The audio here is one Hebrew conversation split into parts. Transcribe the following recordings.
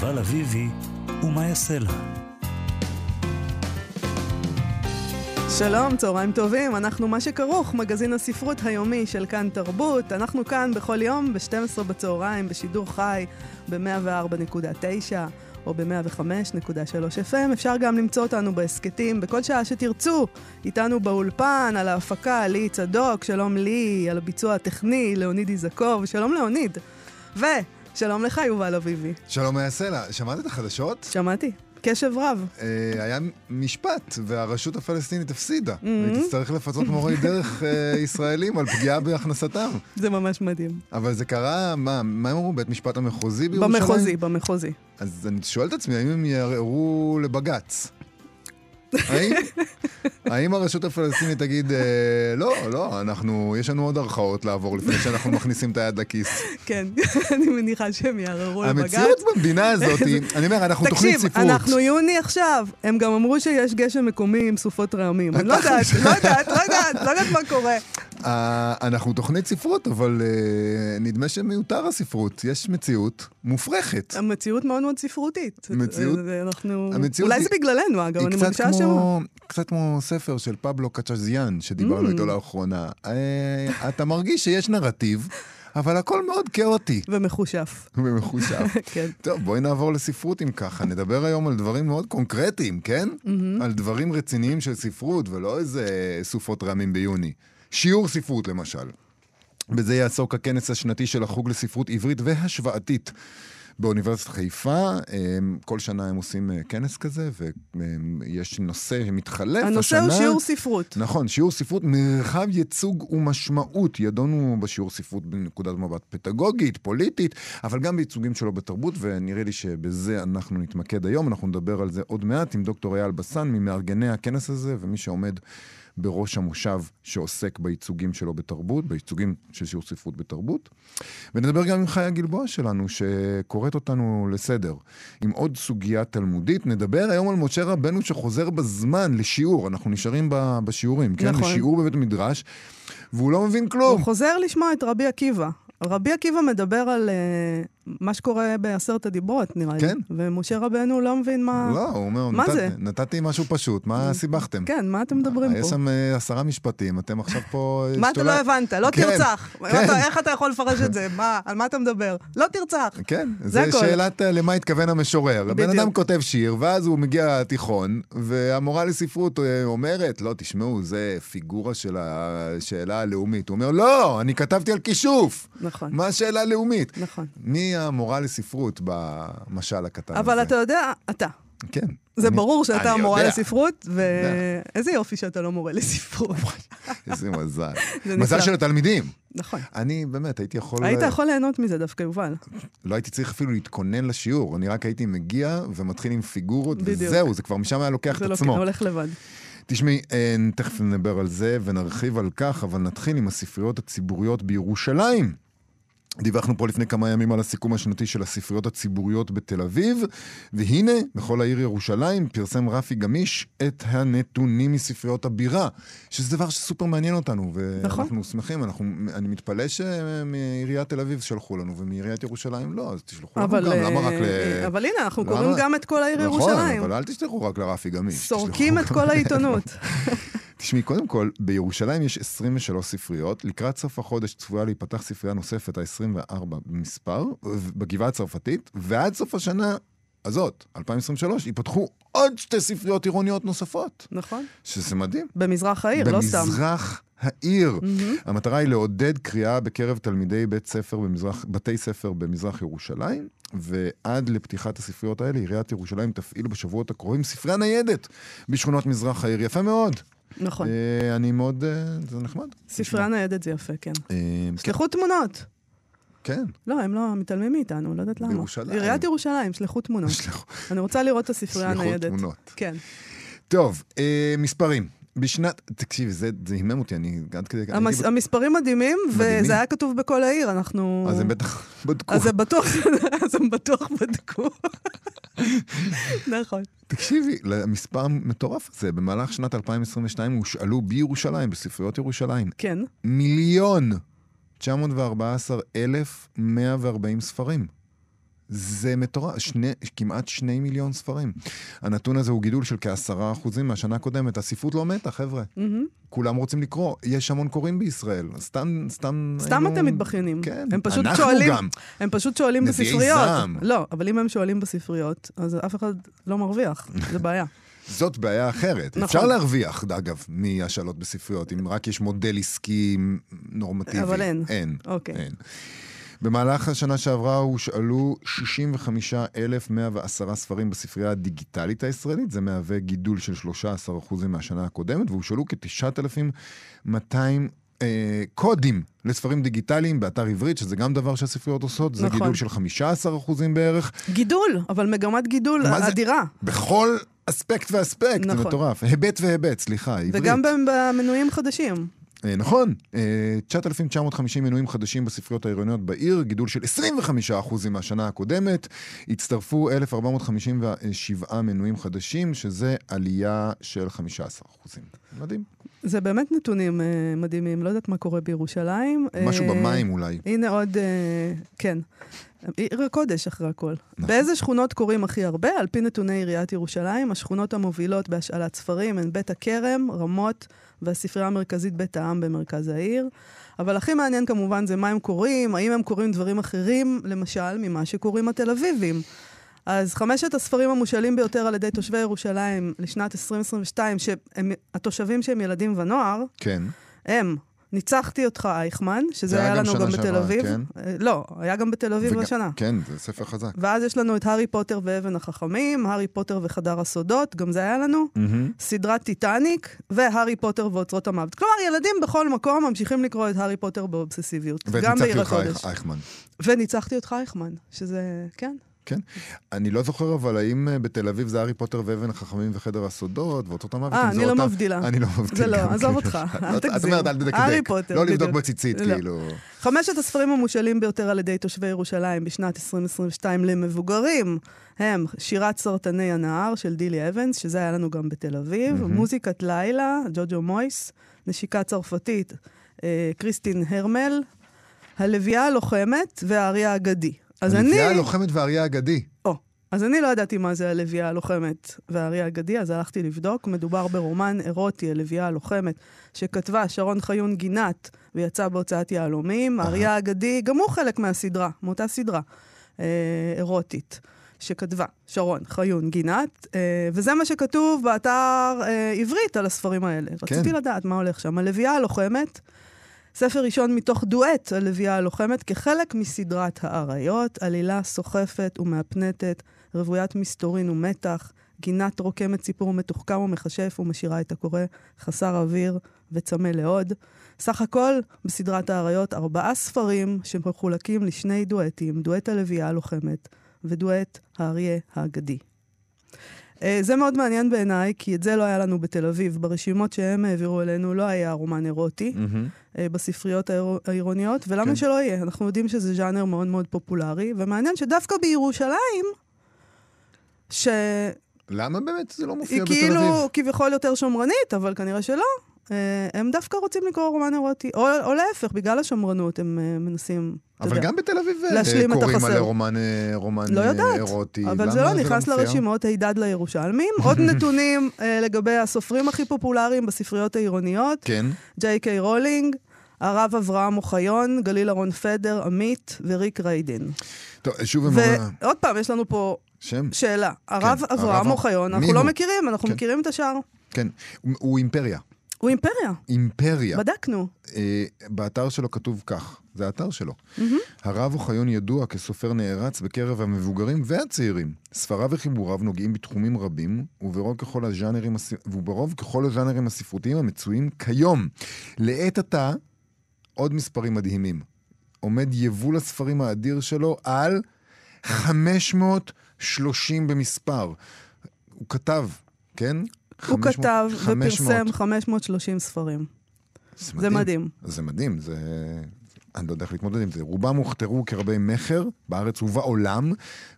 יובל אביבי ומה יעשה לה. שלום, צהריים טובים, אנחנו מה שכרוך, מגזין הספרות היומי של כאן תרבות. אנחנו כאן בכל יום ב-12 בצהריים, בשידור חי ב-104.9 או ב-105.3 FM. אפשר גם למצוא אותנו בהסכתים בכל שעה שתרצו. איתנו באולפן, על ההפקה, לי צדוק, שלום לי, על הביצוע הטכני, לאוניד איזקוב, שלום לאוניד. ושלום לך, יובל אביבי. שלום מאיה סלע, שמעת את החדשות? שמעתי. קשב רב. אה, היה משפט, והרשות הפלסטינית הפסידה. Mm-hmm. והיא תצטרך לפצות מורי דרך אה, ישראלים על פגיעה בהכנסתם. זה ממש מדהים. אבל זה קרה, מה, מה הם אמרו? בית משפט המחוזי בירושלים? במחוזי, במחוזי. אז אני שואל את עצמי, האם הם יערערו לבג"ץ? האם, האם הרשות הפלסטינית תגיד, אה, לא, לא, אנחנו, יש לנו עוד ערכאות לעבור לפני שאנחנו מכניסים את היד לכיס? כן, אני מניחה שהם יערערו לבג"ץ. המציאות במדינה הזאת, אני אומר, אנחנו תוכנית תקשיב, ספרות. אנחנו יוני עכשיו. הם גם אמרו שיש גשם מקומי עם סופות רעמים. אני לא יודעת, לא יודעת, לא יודעת, לא יודעת מה קורה. אה, אנחנו תוכנית ספרות, אבל אה, נדמה שמיותר הספרות. יש מציאות מופרכת. המציאות מאוד מאוד ספרותית. המציאות- זה- אנחנו... המציאות אולי היא- זה בגללנו, אגב, אני מרגישה כמו, אשמה. קצת כמו ספר של פבלו קצ'זיאן, שדיברנו Mm. איתו לאחרונה. אה, אתה מרגיש שיש נרטיב, אבל הכל מאוד כאוטי ומחושף. ומחושב. כן. טוב, בואי נעבור לספרות אם ככה. נדבר היום על דברים מאוד קונקרטיים, כן? על דברים רציניים של ספרות, ולא איזה סופות רעמים ביוני. שיעור ספרות, למשל. בזה יעסוק הכנס השנתי של החוג לספרות עברית והשוואתית. באוניברסיטת חיפה, הם, כל שנה הם עושים אה, כנס כזה, ויש נושא שמתחלף. הנושא הוא השנה- שיעור ספרות. נכון, שיעור ספרות, מרחב ייצוג ומשמעות. ידונו בשיעור ספרות בנקודת מבט פדגוגית, פוליטית, אבל גם בייצוגים שלו בתרבות, ונראה לי שבזה אנחנו נתמקד היום. אנחנו נדבר על זה עוד מעט עם דוקטור אייל בסן, ממארגני הכנס הזה, ומי שעומד בראש המושב שעוסק בייצוגים שלו בתרבות, בייצוגים של שיעור ספרות בתרבות. ונדבר גם עם חיה גלבוע שלנו, שקוראת אותנו לסדר. עם עוד סוגיה תלמודית, נדבר היום על משה רבנו שחוזר בזמן לשיעור, אנחנו נשארים בשיעורים, כן? נכון. לשיעור בבית המדרש, והוא לא מבין כלום. הוא חוזר לשמוע את רבי עקיבא. רבי עקיבא מדבר על uh, מה שקורה בעשרת הדיברות, נראה לי. כן. ומשה רבנו לא מבין מה... לא, הוא אומר, מה "נת- זה? נתתי משהו פשוט, מה סיבכתם? כן, מה אתם מדברים פה? יש שם אה, עשרה משפטים, אתם עכשיו פה... אה, מה אתה לא הבנת? לא כן, תרצח. כן. אתה- איך אתה יכול לפרש את זה? מה, על מה אתה מדבר? לא תרצח. כן, זה זה. שאלת אה, למה התכוון המשורר. בדיוק. אדם כותב שיר, ואז הוא מגיע לתיכון, והמורה לספרות אה, אומרת, לא, תשמעו, זה פיגורה של השאלה הלאומית. הוא אומר, לא, אני כתבתי על כישוף. נכון. מה השאלה הלאומית? נכון. מי המורה לספרות במשל הקטן הזה? אבל אתה יודע, אתה. כן. זה אני- ברור שאתה אני מורה יודע. לספרות, ואיזה יופי שאתה לא מורה לספרות. איזה מזל. זה מזל. של התלמידים. נכון. אני באמת הייתי יכול... היית יכול ליהנות מזה דווקא, יובל. לא הייתי צריך אפילו להתכונן לשיעור, אני רק הייתי מגיע ומתחיל עם פיגורות, בדיוק. וזהו, זה כבר משם היה לוקח זה את עצמו. הולך לבד. תשמעי, אה, תכף נדבר על זה ונרחיב על כך, אבל נתחיל עם הספריות הציבוריות בירושלים. דיווחנו פה לפני כמה ימים על הסיכום השנתי של הספריות הציבוריות בתל אביב, והנה, בכל העיר ירושלים פרסם רפי גמיש את הנתונים מספריות הבירה, שזה דבר שסופר מעניין אותנו, ואנחנו נכון. שמחים, אנחנו, אני מתפלא שמעיריית תל אביב שלחו לנו, ומעיריית ירושלים לא, אז תשלחו לנו אבל, גם, למה רק ל... אה, אבל הנה, אנחנו למה? קוראים גם את כל העיר נכון, ירושלים. אבל אל תשלחו רק לרפי גמיש. סורקים את כל העיתונות. תשמעי, קודם כל, בירושלים יש 23 ספריות, לקראת סוף החודש צפויה להיפתח ספרייה נוספת, ה-24 במספר, בגבעה הצרפתית, ועד סוף השנה הזאת, 2023, ייפתחו עוד שתי ספריות עירוניות נוספות, נכון. שזה מדהים. במזרח העיר, לא סתם. במזרח העיר. המטרה היא לעודד קריאה בקרב תלמידי בית ספר במזרח, בתי ספר במזרח ירושלים, ועד לפתיחת הספריות האלה, עיריית ירושלים תפעיל בשבועות הקרובים ספרייה ניידת בשכונות מזרח העיר. יפה מאוד. נכון. אה, אני מאוד, אה, זה נחמד. ספרייה ניידת זה יפה, כן. אה, כן, שלחו תמונות. כן. לא, הם לא מתעלמים מאיתנו, לא יודעת למה. בירושלים. עיריית ירושלים, שלחו תמונות. שלחו- אני רוצה לראות את הספרייה שלחו הניידת. תמונות. כן. טוב, מספרים. בשנת, תקשיב, זה זה הימם אותי, אני עד כדי... המס- הייתי- המספרים מדהימים, מדהימים. וזה היה כתוב בכל העיר, אנחנו... אז הם בטח בדקו. אז זה בטוח, אז הם בטוח בדקו. נכון. תקשיבי, למספר המטורף הזה, במהלך שנת 2022 הושאלו בירושלים, בספריות ירושלים, כן. מיליון 914,140 ספרים. זה מטורף, שני, כמעט שני מיליון ספרים. הנתון הזה הוא גידול של כעשרה אחוזים מהשנה הקודמת. הספרות לא מתה, חבר'ה. מהמם. כולם רוצים לקרוא, יש המון קוראים בישראל. סתם, סתם... סתם היינו- אתם מתבכיינים. כן, הם פשוט אנחנו שואלים, גם. הם פשוט שואלים נביאי בספריות. זעם. לא, אבל אם הם שואלים בספריות, אז אף אחד לא מרוויח, זה בעיה. זאת בעיה אחרת. נכון. אפשר להרוויח, אגב, מהשאלות בספריות, אם רק יש מודל עסקי נורמטיבי. אבל אין. אין. אוקיי. אין. במהלך השנה שעברה הושאלו 65,110 ספרים בספרייה הדיגיטלית הישראלית, זה מהווה גידול של 13% מהשנה הקודמת, והושאלו כ-9,200 אה, קודים לספרים דיגיטליים באתר עברית, שזה גם דבר שהספריות עושות, זה נכון. גידול של 15% בערך. גידול, אבל מגמת גידול זה? אדירה. בכל אספקט ואספקט, זה נכון. מטורף. היבט והיבט, סליחה, עברית. וגם במנויים חדשים. אה, נכון, אה, 9,950 מנויים חדשים בספריות העירוניות בעיר, גידול של 25% מהשנה הקודמת. הצטרפו 1,457 מנויים חדשים, שזה עלייה של 15%. מדהים. זה באמת נתונים אה, מדהימים, לא יודעת מה קורה בירושלים. משהו אה, במים אולי. הנה עוד, אה, כן. עיר הקודש אחרי הכל. באיזה שכונות קוראים הכי הרבה? על פי נתוני עיריית ירושלים, השכונות המובילות בהשאלת ספרים הן בית הכרם, רמות והספרייה המרכזית בית העם במרכז העיר. אבל הכי מעניין כמובן זה מה הם קוראים, האם הם קוראים דברים אחרים, למשל, ממה שקוראים התל אביבים. אז חמשת הספרים המושאלים ביותר על ידי תושבי ירושלים לשנת 2022, שהתושבים שהם ילדים ונוער, כן. הם, ניצחתי אותך אייכמן, שזה זה היה היה לנו גם בתל אביב. כן? אה, לא, היה גם בתל אביב וגם- השנה. כן, זה ספר חזק. ואז יש לנו את הארי פוטר ואבן החכמים, הארי פוטר וחדר הסודות, גם זה היה לנו. מהמם. סדרת טיטניק, והארי פוטר ואוצרות המוות. כלומר, ילדים בכל מקום ממשיכים לקרוא את הארי פוטר באובססיביות. גם וניצחתי בעיר אותך, אייכמן. וניצחתי אותך אייכמן, שזה, כן. כן. אני לא זוכר, אבל האם אה, בתל אביב זה הארי פוטר ואבן החכמים וחדר הסודות ואוצרות המוות? אה, אני לא מבדילה. אני לא מבדיל. זה לא, גם עזוב. אותך, אל את תגזים. אומרת, אל תדקדק. הארי פוטר, לא לבדוק בדיוק. בציצית, לא. כאילו. חמשת הספרים המושאלים ביותר על ידי תושבי ירושלים בשנת 2022 למבוגרים הם שירת סרטני הנהר של דילי אבנס, שזה היה לנו גם בתל אביב, מוזיקת לילה, ג'וג'ו מויס, נשיקה צרפתית, אה, קריסטין הרמל, הלוויה הלוחמת והאריה האגדי. אז אני... הלוויה הלוחמת והאריה האגדי. או, אז אני לא ידעתי מה זה הלוויה הלוחמת והאריה האגדי, אז הלכתי לבדוק. מדובר ברומן אירוטי, הלוויה הלוחמת, שכתבה שרון חיון גינת, ויצא בהוצאת יהלומים. האריה האגדי, גם הוא חלק מהסדרה, מאותה סדרה אה, אירוטית. שכתבה שרון חיון גינת, אה, וזה מה שכתוב באתר אה, עברית על הספרים האלה. כן. רציתי לדעת מה הולך שם. הלוויה הלוחמת, ספר ראשון מתוך דואט, הלוויה הלוחמת, כחלק מסדרת האריות, עלילה סוחפת ומהפנטת, רוויית מסתורין ומתח, גינת רוקמת סיפור מתוחכם ומכשף ומשאירה את הקורא חסר אוויר וצמא לעוד. סך הכל, בסדרת האריות, ארבעה ספרים שמחולקים לשני דואטים, דואט הלוויה הלוחמת ודואט האריה האגדי. אה, זה מאוד מעניין בעיניי, כי את זה לא היה לנו בתל אביב. ברשימות שהם העבירו אלינו לא היה רומן אירוטי. אה, בספריות העיר- העירוניות, ולמה כן. שלא יהיה? אנחנו יודעים שזה ז'אנר מאוד מאוד פופולרי, ומעניין שדווקא בירושלים, שהיא למה באמת זה לא מופיע בתל אביב? כאילו כביכול יותר שמרנית, אבל כנראה שלא, הם דווקא רוצים לקרוא רומן אירוטי, או, או להפך, בגלל השמרנות הם אה, מנסים, אבל יודע. גם בתל אביב אה, קוראים. על רומן, אה, רומן לא אה, יודעת, אירוטי. אבל למה זה לא נכנס מופיע? לרשימות הידד לירושלמים. עוד נתונים אה, לגבי הסופרים הכי פופולריים בספריות העירוניות. כן. ג'יי קיי רולינג, הרב אברהם אוחיון, גלילה רון פדר עמית, וריק ריירדן. טוב, שוב הם... ועוד פעם, יש לנו פה שם? שאלה. הרב הרב אברהם ה- אוחיון, אנחנו לא? מכירים, אנחנו כן. מכירים את השאר. כן. הוא- הוא אימפריה. הוא אימפריה, אימפריה. בדקנו. אה, באתר שלו כתוב כך, זה האתר שלו. הרב אוחיון ידוע כסופר נערץ בקרב המבוגרים והצעירים. ספריו וחיבוריו נוגעים בתחומים רבים, וברוב ככל הז'אנרים, הס- וברוב ככל הז'אנרים הספרותיים המצויים כיום. לעת עתה, עוד מספרים מדהימים. עומד יבול הספרים האדיר שלו על 530 במספר. הוא כתב, כן? הוא 500 כתב 500. ופרסם 530 ספרים. זה מדהים. זה מדהים, זה... אני לא יודע איך להתמודד עם זה. רובם הוכתרו כרבי מכר בארץ ובעולם,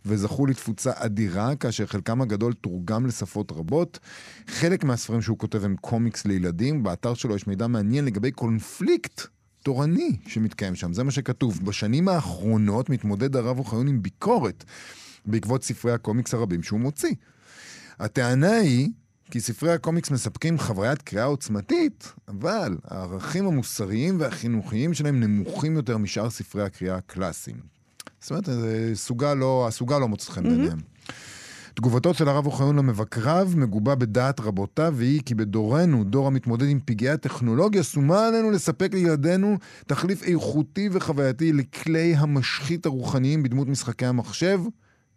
וזכו לתפוצה אדירה, כאשר חלקם הגדול תורגם לשפות רבות. חלק מהספרים שהוא כותב הם קומיקס לילדים, באתר שלו יש מידע מעניין לגבי קונפליקט תורני שמתקיים שם, זה מה שכתוב. בשנים האחרונות מתמודד הרב אוחיון עם ביקורת בעקבות ספרי הקומיקס הרבים שהוא מוציא. הטענה היא כי ספרי הקומיקס מספקים חוויית קריאה עוצמתית, אבל הערכים המוסריים והחינוכיים שלהם נמוכים יותר משאר ספרי הקריאה הקלאסיים. זאת אומרת, סוגה לא, הסוגה לא מוצאת חן בעיניהם. תגובתו של הרב אוחיון למבקריו מגובה בדעת רבותיו, והיא כי בדורנו, דור המתמודד עם פגעי הטכנולוגיה, שומה עלינו לספק לילדינו תחליף איכותי וחווייתי לכלי המשחית הרוחניים בדמות משחקי המחשב,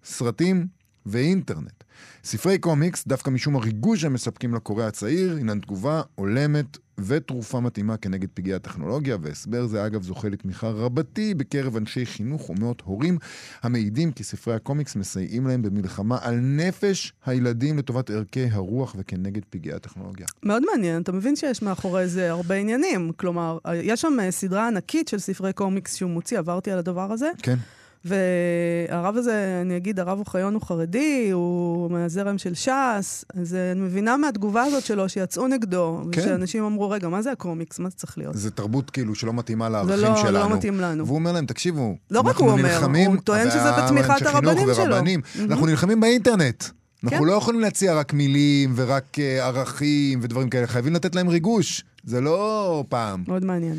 סרטים ואינטרנט. ספרי קומיקס, דווקא משום הריגוש שהם מספקים לקורא הצעיר, הינן תגובה הולמת ותרופה מתאימה כנגד פגעי הטכנולוגיה, והסבר זה אגב זוכה לתמיכה רבתי בקרב אנשי חינוך ומאות הורים, המעידים כי ספרי הקומיקס מסייעים להם במלחמה על נפש הילדים לטובת ערכי הרוח וכנגד פגעי הטכנולוגיה. מאוד מעניין, אתה מבין שיש מאחורי זה הרבה עניינים. כלומר, יש שם אה, סדרה ענקית של ספרי קומיקס שהוא מוציא, עברתי על הדבר הזה. כן. והרב הזה, אני אגיד, הרב אוחיון הוא חרדי, הוא מהזרם של ש"ס, אז אני מבינה מהתגובה הזאת שלו שיצאו נגדו, כן. ושאנשים אמרו, רגע, מה זה הקומיקס? מה זה צריך להיות? זה תרבות כאילו שלא מתאימה לערכים לא- שלנו. לא מתאים לנו. והוא אומר להם, תקשיבו, לא רק אנחנו הוא אומר, נלחמים, הוא טוען שזה בתמיכת הרבנים שלו. ורבנים, אנחנו נלחמים באינטרנט. אנחנו כן. לא יכולים להציע רק מילים ורק אה, ערכים ודברים כאלה, חייבים לתת להם ריגוש. זה לא פעם. מאוד מעניין.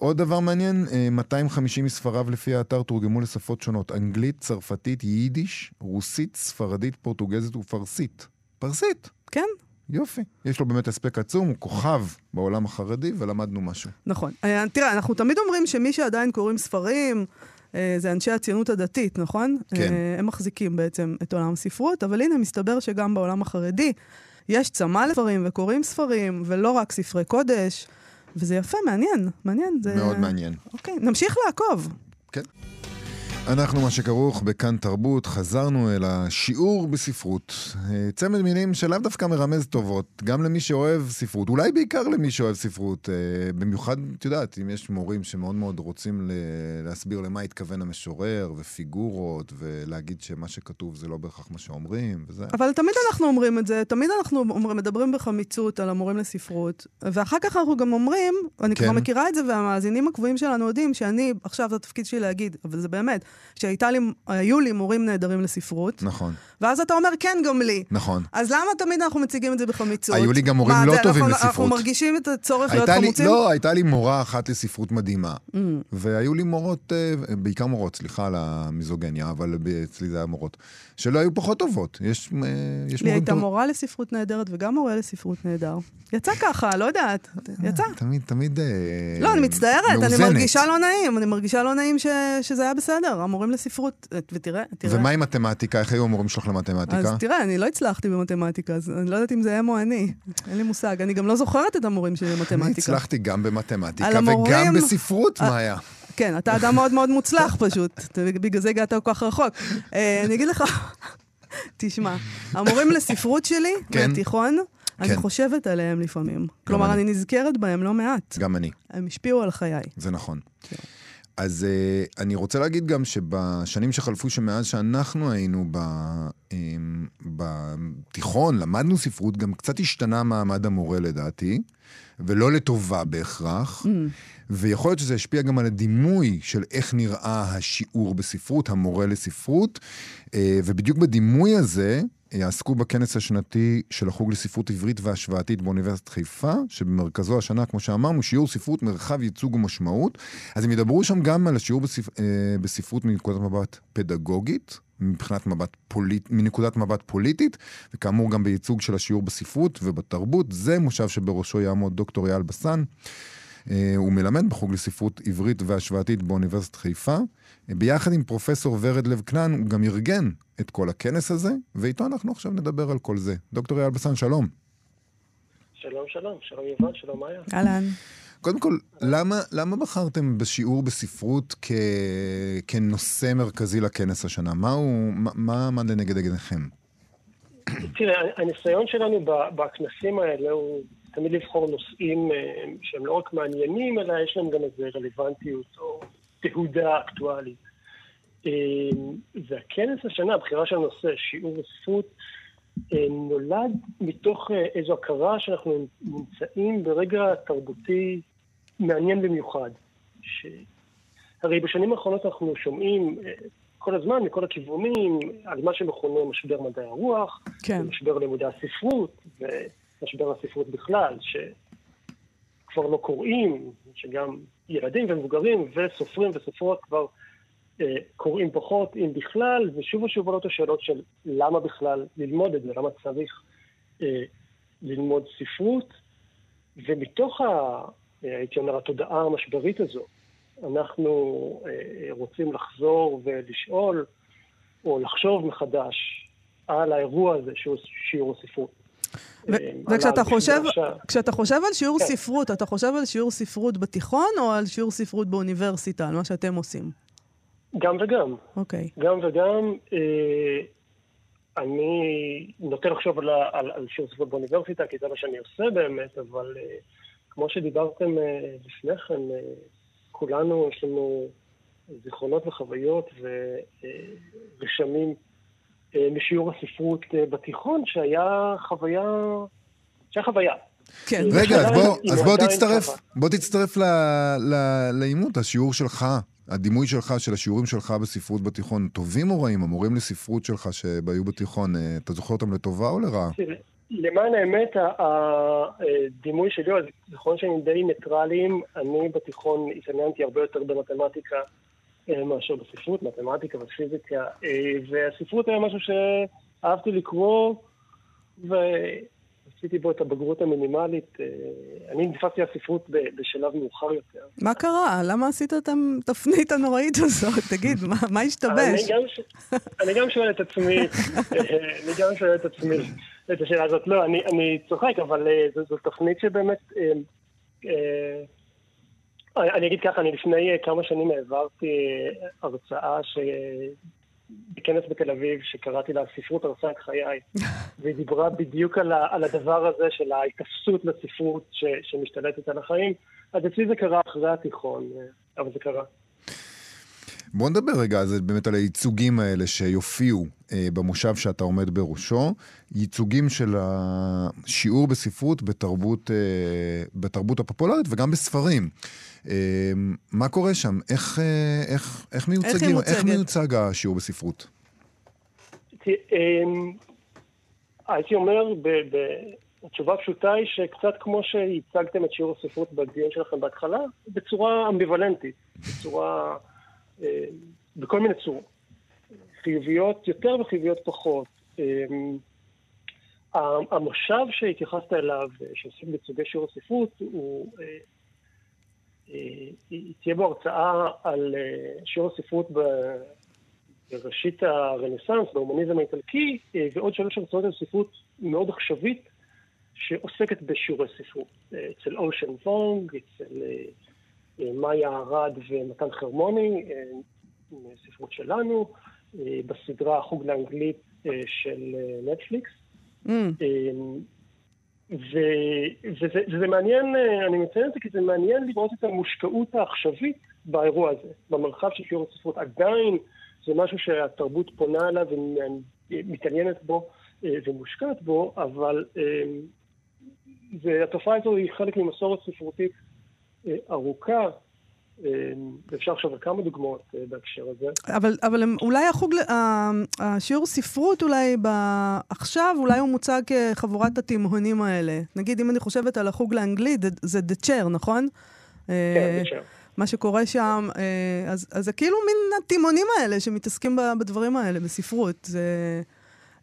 עוד דבר מעניין, אה, 250 מספריו לפי האתר תורגמו לשפות שונות, אנגלית, צרפתית, יידיש, רוסית, ספרדית, פורטוגזית ופרסית. פרסית, כן, יופי. יש לו באמת הספק עצום, הוא כוכב בעולם החרדי ולמדנו משהו. נכון. אה, תראה, אנחנו תמיד אומרים שמי שעדיין קוראים ספרים, אה, זה אנשי הציונות הדתית, נכון? כן. אה, הם מחזיקים בעצם את עולם הספרות, אבל הנה, מסתבר שגם בעולם החרדי יש צמא לספרים וקוראים ספרים, ולא רק ספרי קודש, וזה יפה, מעניין, מעניין. זה... מאוד מעניין. אוקיי, נמשיך לעקוב. כן. אנחנו, מה שכרוך בכאן תרבות, חזרנו אל השיעור בספרות. אה, צמד מילים שלאו דווקא מרמז טובות, גם למי שאוהב ספרות, אולי בעיקר למי שאוהב ספרות. אה, במיוחד, את יודעת, אם יש מורים שמאוד מאוד רוצים להסביר למה התכוון המשורר, ופיגורות, ולהגיד שמה שכתוב זה לא בהכרח מה שאומרים, וזה... אבל תמיד אנחנו אומרים את זה, תמיד אנחנו אומרים, מדברים בחמיצות על המורים לספרות, ואחר כך אנחנו גם אומרים, אני כן. כבר מכירה את זה, והמאזינים הקבועים שלנו יודעים שאני, עכשיו זה התפקיד שלי להגיד, אבל זה באמת, שהיו לי מורים נהדרים לספרות, נכון, ואז אתה אומר, כן, גם לי. נכון. אז למה תמיד אנחנו מציגים את זה בחמיצות? היו לי גם מורים מה, לא זה, טובים אנחנו, לספרות. אנחנו מרגישים את הצורך להיות לי, חמוצים? לא, הייתה לי מורה אחת לספרות מדהימה. Mm. והיו לי מורות, אה, בעיקר מורות, סליחה על המיזוגניה, אבל אצלי זה היה מורות, שלא היו פחות טובות. יש, אה, יש לי הייתה טובים. מורה לספרות נהדרת וגם מורה לספרות נהדר. יצא ככה, לא יודעת, יצא. תמיד, תמיד... אה, לא, אני מצטערת, אני מאוזנת. מרגישה לא נעים, אני מרגישה לא נעים ש... שזה היה בסדר, המורים לספרות, ותראה, תראה. ומה עם מתמטיקה? איך היו המורים שלך למתמטיקה? אז תראה, אני לא הצלחתי במתמטיקה, אז אני לא יודעת אם זה הם או אני. אין לי מושג. אני גם לא זוכרת את המורים שלי אני במתמטיקה. הצלחתי גם במתמטיקה המורים- וגם בספרות, אה, מאיה. כן, אתה אדם מאוד מאוד מוצלח פשוט. בגלל זה הגעת כל כך רחוק. אה, אני אגיד לך, תשמע, המורים לספרות שלי, כן. בתיכון, אני כן. חושבת עליהם לפעמים. כלומר, אני. אני נזכרת בהם לא מעט. גם אני, הם השפיעו על חיי. זה נכון. כן. אז uh, אני רוצה להגיד גם שבשנים שחלפו שמאז שאנחנו היינו ב, um, בתיכון, למדנו ספרות, גם קצת השתנה מעמד המורה לדעתי, ולא לטובה בהכרח. Mm. ויכול להיות שזה השפיע גם על הדימוי של איך נראה השיעור בספרות, המורה לספרות, אה, ובדיוק בדימוי הזה אה, עסקו בכנס השנתי של החוג לספרות עברית והשוואתית באוניברסיטת חיפה, שבמרכזו השנה, כמו שאמרנו, שיעור ספרות, מרחב ייצוג ומשמעות. אז הם ידברו שם גם על השיעור בספ... אה, בספרות מנקודת מבט פדגוגית, מבחינת מבט פוליט... מנקודת מבט פוליטית, וכאמור גם בייצוג של השיעור בספרות ובתרבות. זה מושב שבראשו יעמוד דוקטור אייל בסן. אה, הוא מלמד בחוג לספרות עברית והשוואתית באוניברסיטת חיפה. אה, ביחד עם פרופסור ורד לב כנען, הוא גם ארגן את כל הכנס הזה, ואיתו אנחנו עכשיו נדבר על כל זה. דוקטור אייל בסן, שלום. שלום, שלום, שלום יובל, שלום מאיה. אהלן. קודם כל, למה, למה בחרתם בשיעור בספרות כ... כנושא מרכזי לכנס השנה? מה, הוא, מה, מה עמד לנגד עיניכם? תראה, הניסיון שלנו בכנסים האלה הוא תמיד לבחור נושאים אה, שהם לא רק מעניינים, אלא יש להם גם איזו רלוונטיות או תהודה אקטואלית. אה, והכנס השנה, הבחירה של הנושא, שיעור בספרות, אה, נולד מתוך איזו הכרה שאנחנו נמצאים ברגע תרבותי מעניין במיוחד. ש... הרי בשנים האחרונות אנחנו שומעים כל הזמן, מכל הכיוונים, על מה שמכונה משבר מדעי הרוח, כן. משבר לימודי הספרות, ומשבר הספרות בכלל, שכבר לא קוראים, שגם ילדים ומבוגרים וסופרים וסופרות כבר אה, קוראים פחות, אם בכלל, ושוב ושוב עולות השאלות של למה בכלל ללמוד את זה, למה צריך אה, ללמוד ספרות, ומתוך, ה, אה, הייתי אומר, התודעה המשברית הזו, אנחנו אה, רוצים לחזור ולשאול, או לחשוב מחדש על האירוע הזה שהוא שיעור הספרות. ו- וכשאתה חושב. כשאתה חושב על שיעור כן. ספרות, אתה חושב על שיעור ספרות בתיכון או על שיעור ספרות באוניברסיטה, על מה שאתם עושים? גם וגם. אוקיי. גם וגם. אה, אני נוטה לחשוב על, על, על שיעור ספרות באוניברסיטה, כי זה מה שאני עושה באמת, אבל אה, כמו שדיברתם אה, לפני כן, אה, כולנו, יש לנו זיכרונות וחוויות ורשמים אה, משיעור הספרות אה, בתיכון, שהיה חוויה, שהיה חוויה. כן. רגע, אז בוא, היא אז בוא תצטרף. בוא תצטרף ל- ל- לעימות, השיעור שלך, הדימוי שלך, של השיעורים שלך בספרות בתיכון, טובים או רעים? המורים לספרות שלך שהיו בתיכון, אה, אתה זוכר אותם לטובה או לרעה? למען האמת, הדימוי שלי, הזיכרון שלי די ניטרליים. אני בתיכון התעניינתי הרבה יותר במתמטיקה אה, מאשר בספרות, מתמטיקה ופיזיקה, אה, והספרות היה משהו שאהבתי לקרוא, ועשיתי בו את הבגרות המינימלית. אה, אני נתפסתי לספרות ב- בשלב מאוחר יותר. מה קרה? למה עשית את התפנית הנוראית הזאת? תגיד, מה, מה השתבש? אני גם, ש... אני גם שואל את עצמי, אה, אני גם שואל את עצמי את השאלה הזאת. לא, אני, אני צוחק, אבל זו, זו תוכנית שבאמת... אני אגיד ככה, אני לפני אה, כמה שנים העברתי אה, הרצאה ש... בכנס בתל אביב, שקראתי לה ספרות הרסה את חיי, והיא דיברה בדיוק על, ה, על הדבר הזה של ההתאפסות לספרות ש, שמשתלטת על החיים. אז אצלי זה קרה אחרי התיכון, אה, אבל זה קרה. בוא נדבר רגע אז באמת על הייצוגים האלה שיופיעו אה, במושב שאתה עומד בראשו, ייצוגים של השיעור בספרות בתרבות, אה, בתרבות הפופולרית וגם בספרים. אה, מה קורה שם? איך, אה, איך, איך, מיוצגים, מוצגת? איך מיוצג השיעור בספרות? אמ, הייתי אומר, ב- ב- התשובה הפשוטה היא שקצת כמו שהצגתם את שיעור הספרות בדיון שלכם בהתחלה, בצורה אמביוולנטית, בצורה, בכל מיני צורות. חיוביות יותר וחיוביות פחות. אמ, ה- המושב שהתייחסת אליו, אה, שעוסק בייצוגי שיעור הספרות, הוא... אה, אה, תהיה בו הרצאה על אה, שיעור הספרות בראשית הרנסאנס, בהומניזם האיטלקי, אה, ועוד שלוש הרצאות על ספרות מאוד עכשווית, שעוסקת בשיעורי ספרות. אה, אצל אושן וונג, אצל אה, אה, מאיה ארד ומתן חרמוני, אה, ספרות שלנו, אה, בסדרה החוג לאנגלית אה, של נטפליקס. Mm, ו- וזה, וזה מעניין, אני מציין את זה כי זה מעניין לראות את המושקעות העכשווית באירוע הזה, במרחב של שיעור הספרות. עדיין זה משהו שהתרבות פונה אליו ומתעניינת בו ומושקעת בו, אבל זה, התופעה הזו היא חלק ממסורת ספרותית ארוכה, אה, לחשוב על כמה דוגמאות אה, בהקשר הזה. אבל, אבל הם, אולי החוג, השיעור ספרות אולי ב, עכשיו, אולי הוא מוצג כחבורת התימהונים האלה. נגיד, אם אני חושבת על החוג לאנגלית, זה- The Chair, נכון? אה, כן, אפשר. מה שקורה שם, אה, אז, אז זה כאילו מין התימהונים האלה שמתעסקים בדברים האלה, בספרות. זה,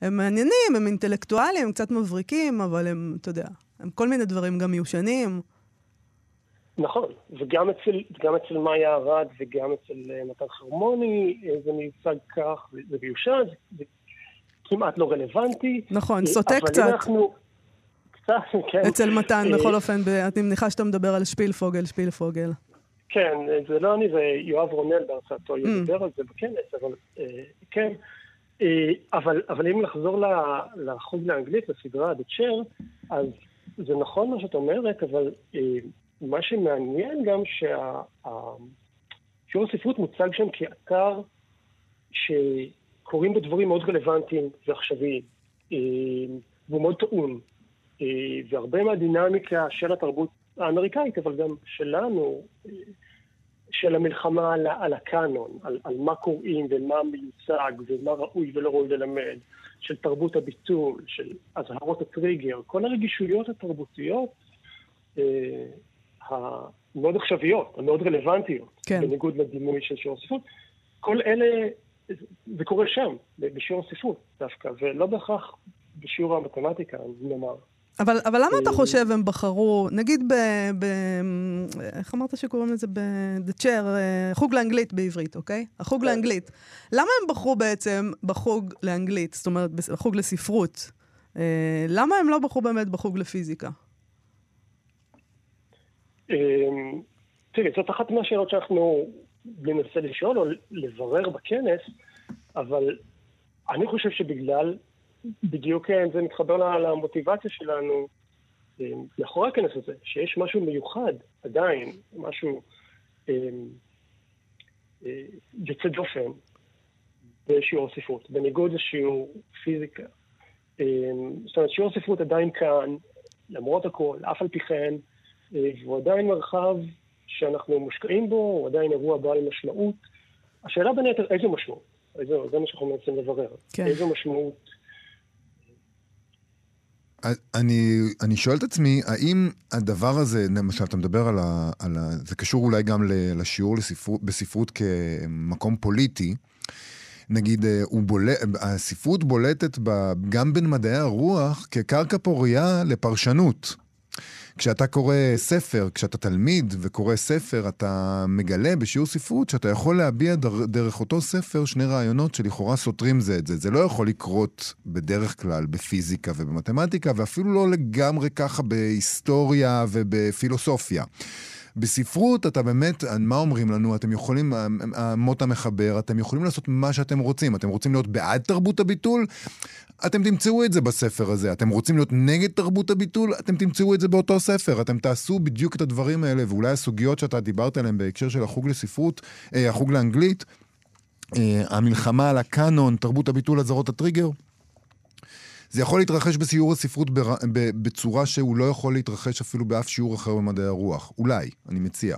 הם מעניינים, הם אינטלקטואלים, הם קצת מבריקים, אבל הם, אתה יודע, הם כל מיני דברים גם מיושנים. נכון, וגם אצל, גם אצל מאיה ארד וגם אצל אה, מתן חרמוני אה, זה מיוצג כך, זה- מיושן, זה, כמעט לא רלוונטי. נכון, אה, סוטה אבל קצת. אם אנחנו... קצת, כן. אצל מתן, בכל אופן, אני מניחה שאתה מדבר על שפילפוגל, שפילפוגל. כן, זה לא אני, זה יואב רונל בהרצאתו Mm. ידבר על זה בכנס, אבל כן. אבל, אבל אם לחזור לחוג לאנגלית, לסדרה The Chair, אז זה נכון מה שאת אומרת, אבל מה שמעניין גם שהשיעור הספרות מוצג שם כאתר שקורים בו דברים מאוד רלוונטיים ועכשוויים, אה, והוא מאוד טעון. אה, והרבה מהדינמיקה של התרבות האמריקאית, אבל גם שלנו, אה, של המלחמה על, על הקאנון, על, על מה קוראים ומה מיוצג ומה ראוי ולא ראוי ללמד, של תרבות הביטול, של אזהרות הטריגר, כל הרגישויות התרבותיות המאוד עכשוויות, המאוד רלוונטיות, כן. בניגוד לדימוי של שיעור הספרות, כל אלה, זה קורה שם, בשיעור הספרות דווקא, ולא בהכרח בשיעור המתמטיקה, נאמר. אבל, אבל למה אתה אה, חושב הם בחרו, נגיד ב... ב איך אמרת שקוראים לזה? ב-The Chair, אה, חוג לאנגלית בעברית, אוקיי? החוג כן. לאנגלית. למה הם בחרו בעצם בחוג לאנגלית, זאת אומרת, בחוג לספרות? אה, למה הם לא בחרו באמת בחוג לפיזיקה? אמ, תראי, זאת אחת מהשאלות שאנחנו ננסה לשאול או לברר בכנס, אבל אני חושב שבגלל, בדיוק אה, זה מתחבר למוטיבציה שלנו אמ, מאחורי הכנס הזה, שיש משהו מיוחד עדיין, משהו אמ, אה, יוצא דופן בשיעור הספרות, בניגוד לשיעור פיזיקה. זאת אומרת, שיעור הספרות עדיין כאן, למרות הכל, אף על פי כן, והוא עדיין מרחב שאנחנו מושקעים בו, הוא עדיין אירוע בעל משמעות. השאלה בין היתר, איזו משמעות? איזו, זה מה שאנחנו מנסים לברר. כן. איזו משמעות? אני, אני שואל את עצמי, האם הדבר הזה, למשל, אתה מדבר על ה... על ה זה קשור אולי גם לשיעור לספרות, בספרות כמקום פוליטי. נגיד, אה, הוא בולט, הספרות בולטת ב, גם בין מדעי הרוח כקרקע פורייה לפרשנות. כשאתה קורא ספר, כשאתה תלמיד וקורא ספר, אתה מגלה בשיעור ספרות שאתה יכול להביע דר, דרך אותו ספר שני רעיונות שלכאורה סותרים זה את זה. זה לא יכול לקרות בדרך כלל בפיזיקה ובמתמטיקה, ואפילו לא לגמרי ככה בהיסטוריה ובפילוסופיה. בספרות אתה באמת, מה אומרים לנו? אתם יכולים, המוט המחבר, אתם יכולים לעשות מה שאתם רוצים. אתם רוצים להיות בעד תרבות הביטול? אתם תמצאו את זה בספר הזה. אתם רוצים להיות נגד תרבות הביטול? אתם תמצאו את זה באותו ספר. אתם תעשו בדיוק את הדברים האלה, ואולי הסוגיות שאתה דיברת עליהן בהקשר של החוג לספרות, אה, החוג לאנגלית, אה, המלחמה על הקאנון, תרבות הביטול, אזהרות הטריגר, זה יכול להתרחש בסיור הספרות בר... בצורה שהוא לא יכול להתרחש אפילו באף שיעור אחר במדעי הרוח. אולי, אני מציע.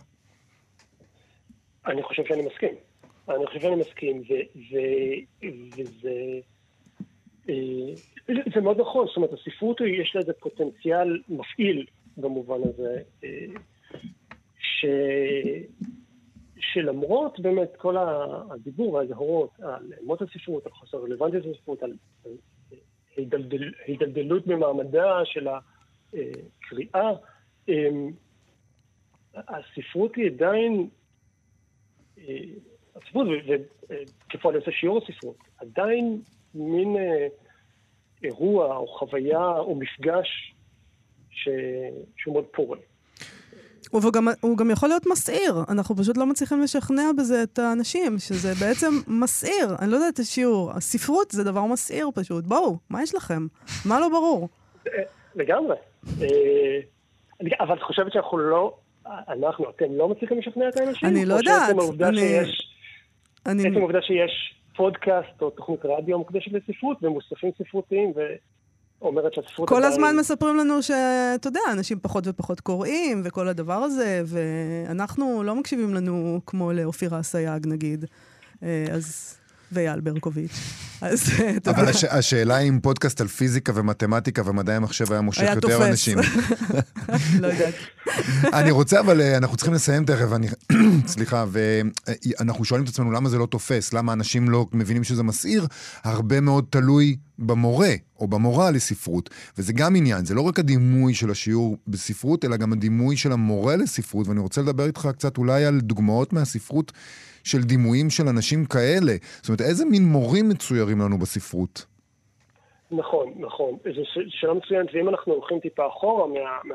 אני חושב שאני מסכים. אני חושב שאני מסכים, ו... ו... וזה... אה, זה מאוד נכון, זאת אומרת, הספרות יש לה איזה פוטנציאל מפעיל במובן הזה, אה, ש... שלמרות באמת כל הדיבור והאזהרות על מות הספרות, על חוסר רלוונטיות הספרות, על הידלדל, הידלדלות במעמדה של הקריאה, הספרות היא עדיין, הספרות, וכפועל יוצא שיעור הספרות, עדיין מין אירוע או חוויה או מפגש ש... שהוא מאוד פורה. הוא גם, הוא גם יכול להיות מסעיר, אנחנו פשוט לא מצליחים לשכנע בזה את האנשים, שזה בעצם מסעיר. אני לא יודעת את השיעור. הספרות זה דבר מסעיר פשוט. בואו, מה יש לכם? מה לא ברור? לגמרי. אבל את חושבת שאנחנו לא, אנחנו, אתם לא מצליחים לשכנע את האנשים? אני לא יודעת. העובדה. עצם העובדה שיש פודקאסט או תוכנית רדיו מוקדשת לספרות ומוספים ספרותיים ו... אומרת שהספרות כל. הזמן מספרים לנו שאתה יודע, אנשים פחות ופחות קוראים וכל הדבר הזה, ואנחנו לא מקשיבים לנו כמו לאופירה אסייג נגיד. אז... ואייל ברקוביץ'. אז אתה יודע. אבל הש... השאלה אם פודקאסט על פיזיקה ומתמטיקה ומדעי המחשב היה מושך היה יותר תופס. אנשים. לא יודעת. אני רוצה, אבל אה, אנחנו צריכים לסיים תכף, אני... סליחה, ואנחנו שואלים את עצמנו למה זה לא תופס, למה אנשים לא מבינים שזה מסעיר, הרבה מאוד תלוי במורה או במורה לספרות, וזה גם עניין, זה לא רק הדימוי של השיעור בספרות, אלא גם הדימוי של המורה לספרות, ואני רוצה לדבר איתך קצת אולי על דוגמאות מהספרות של דימויים של אנשים כאלה. זאת אומרת, איזה מין מורים מצוירים לנו בספרות? נכון, נכון. זו שאלה מצוינת, ואם אנחנו הולכים טיפה אחורה מה,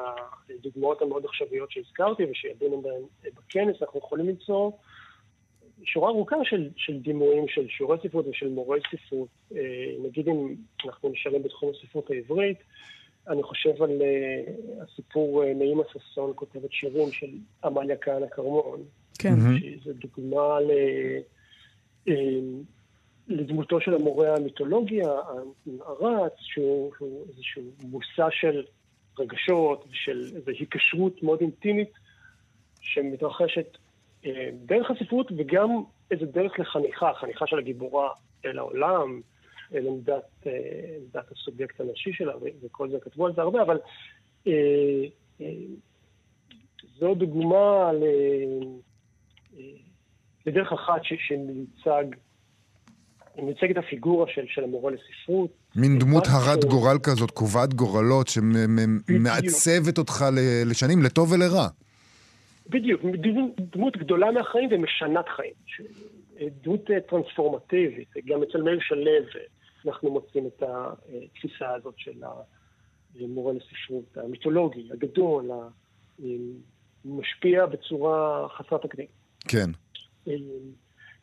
מהדוגמאות המאוד עכשוויות שהזכרתי ושידענו בהן בכנס, אנחנו יכולים למצוא שורה ארוכה של, של דימויים של שיעורי ספרות ושל מורי ספרות. אה, נגיד אם אנחנו נשארים בתחום הספרות העברית, אני חושב על uh, הסיפור uh, נעימה ששון כותבת שירים של עמליה כהנא כרמון. כן. שזו דוגמה ל... uh, לדמותו של המורה המיתולוגי הנערץ, שהוא, שהוא איזשהו מושא של רגשות ושל איזו היקשרות מאוד אינטימית שמתרחשת אה, דרך הספרות וגם איזה דרך לחניכה, חניכה של הגיבורה אל העולם, אל עמדת, אה, עמדת הסובייקט הנשי שלה, וכל זה כתבו על זה הרבה, אבל אה, אה, זו דוגמה ל, לדרך אחת שמיוצג מיוצגת הפיגורה של, של המורה לספרות. מין דמות הרת גורל כזאת, קובעת גורלות, שמעצבת אותך לשנים, לטוב ולרע. בדיוק, דמות גדולה מהחיים ומשנת חיים. דמות טרנספורמטיבית, גם אצל מאיר שלו אנחנו מוצאים את התפיסה הזאת של המורה לספרות המיתולוגי, הגדול, המשפיע בצורה חסרת תקדים. כן. אה,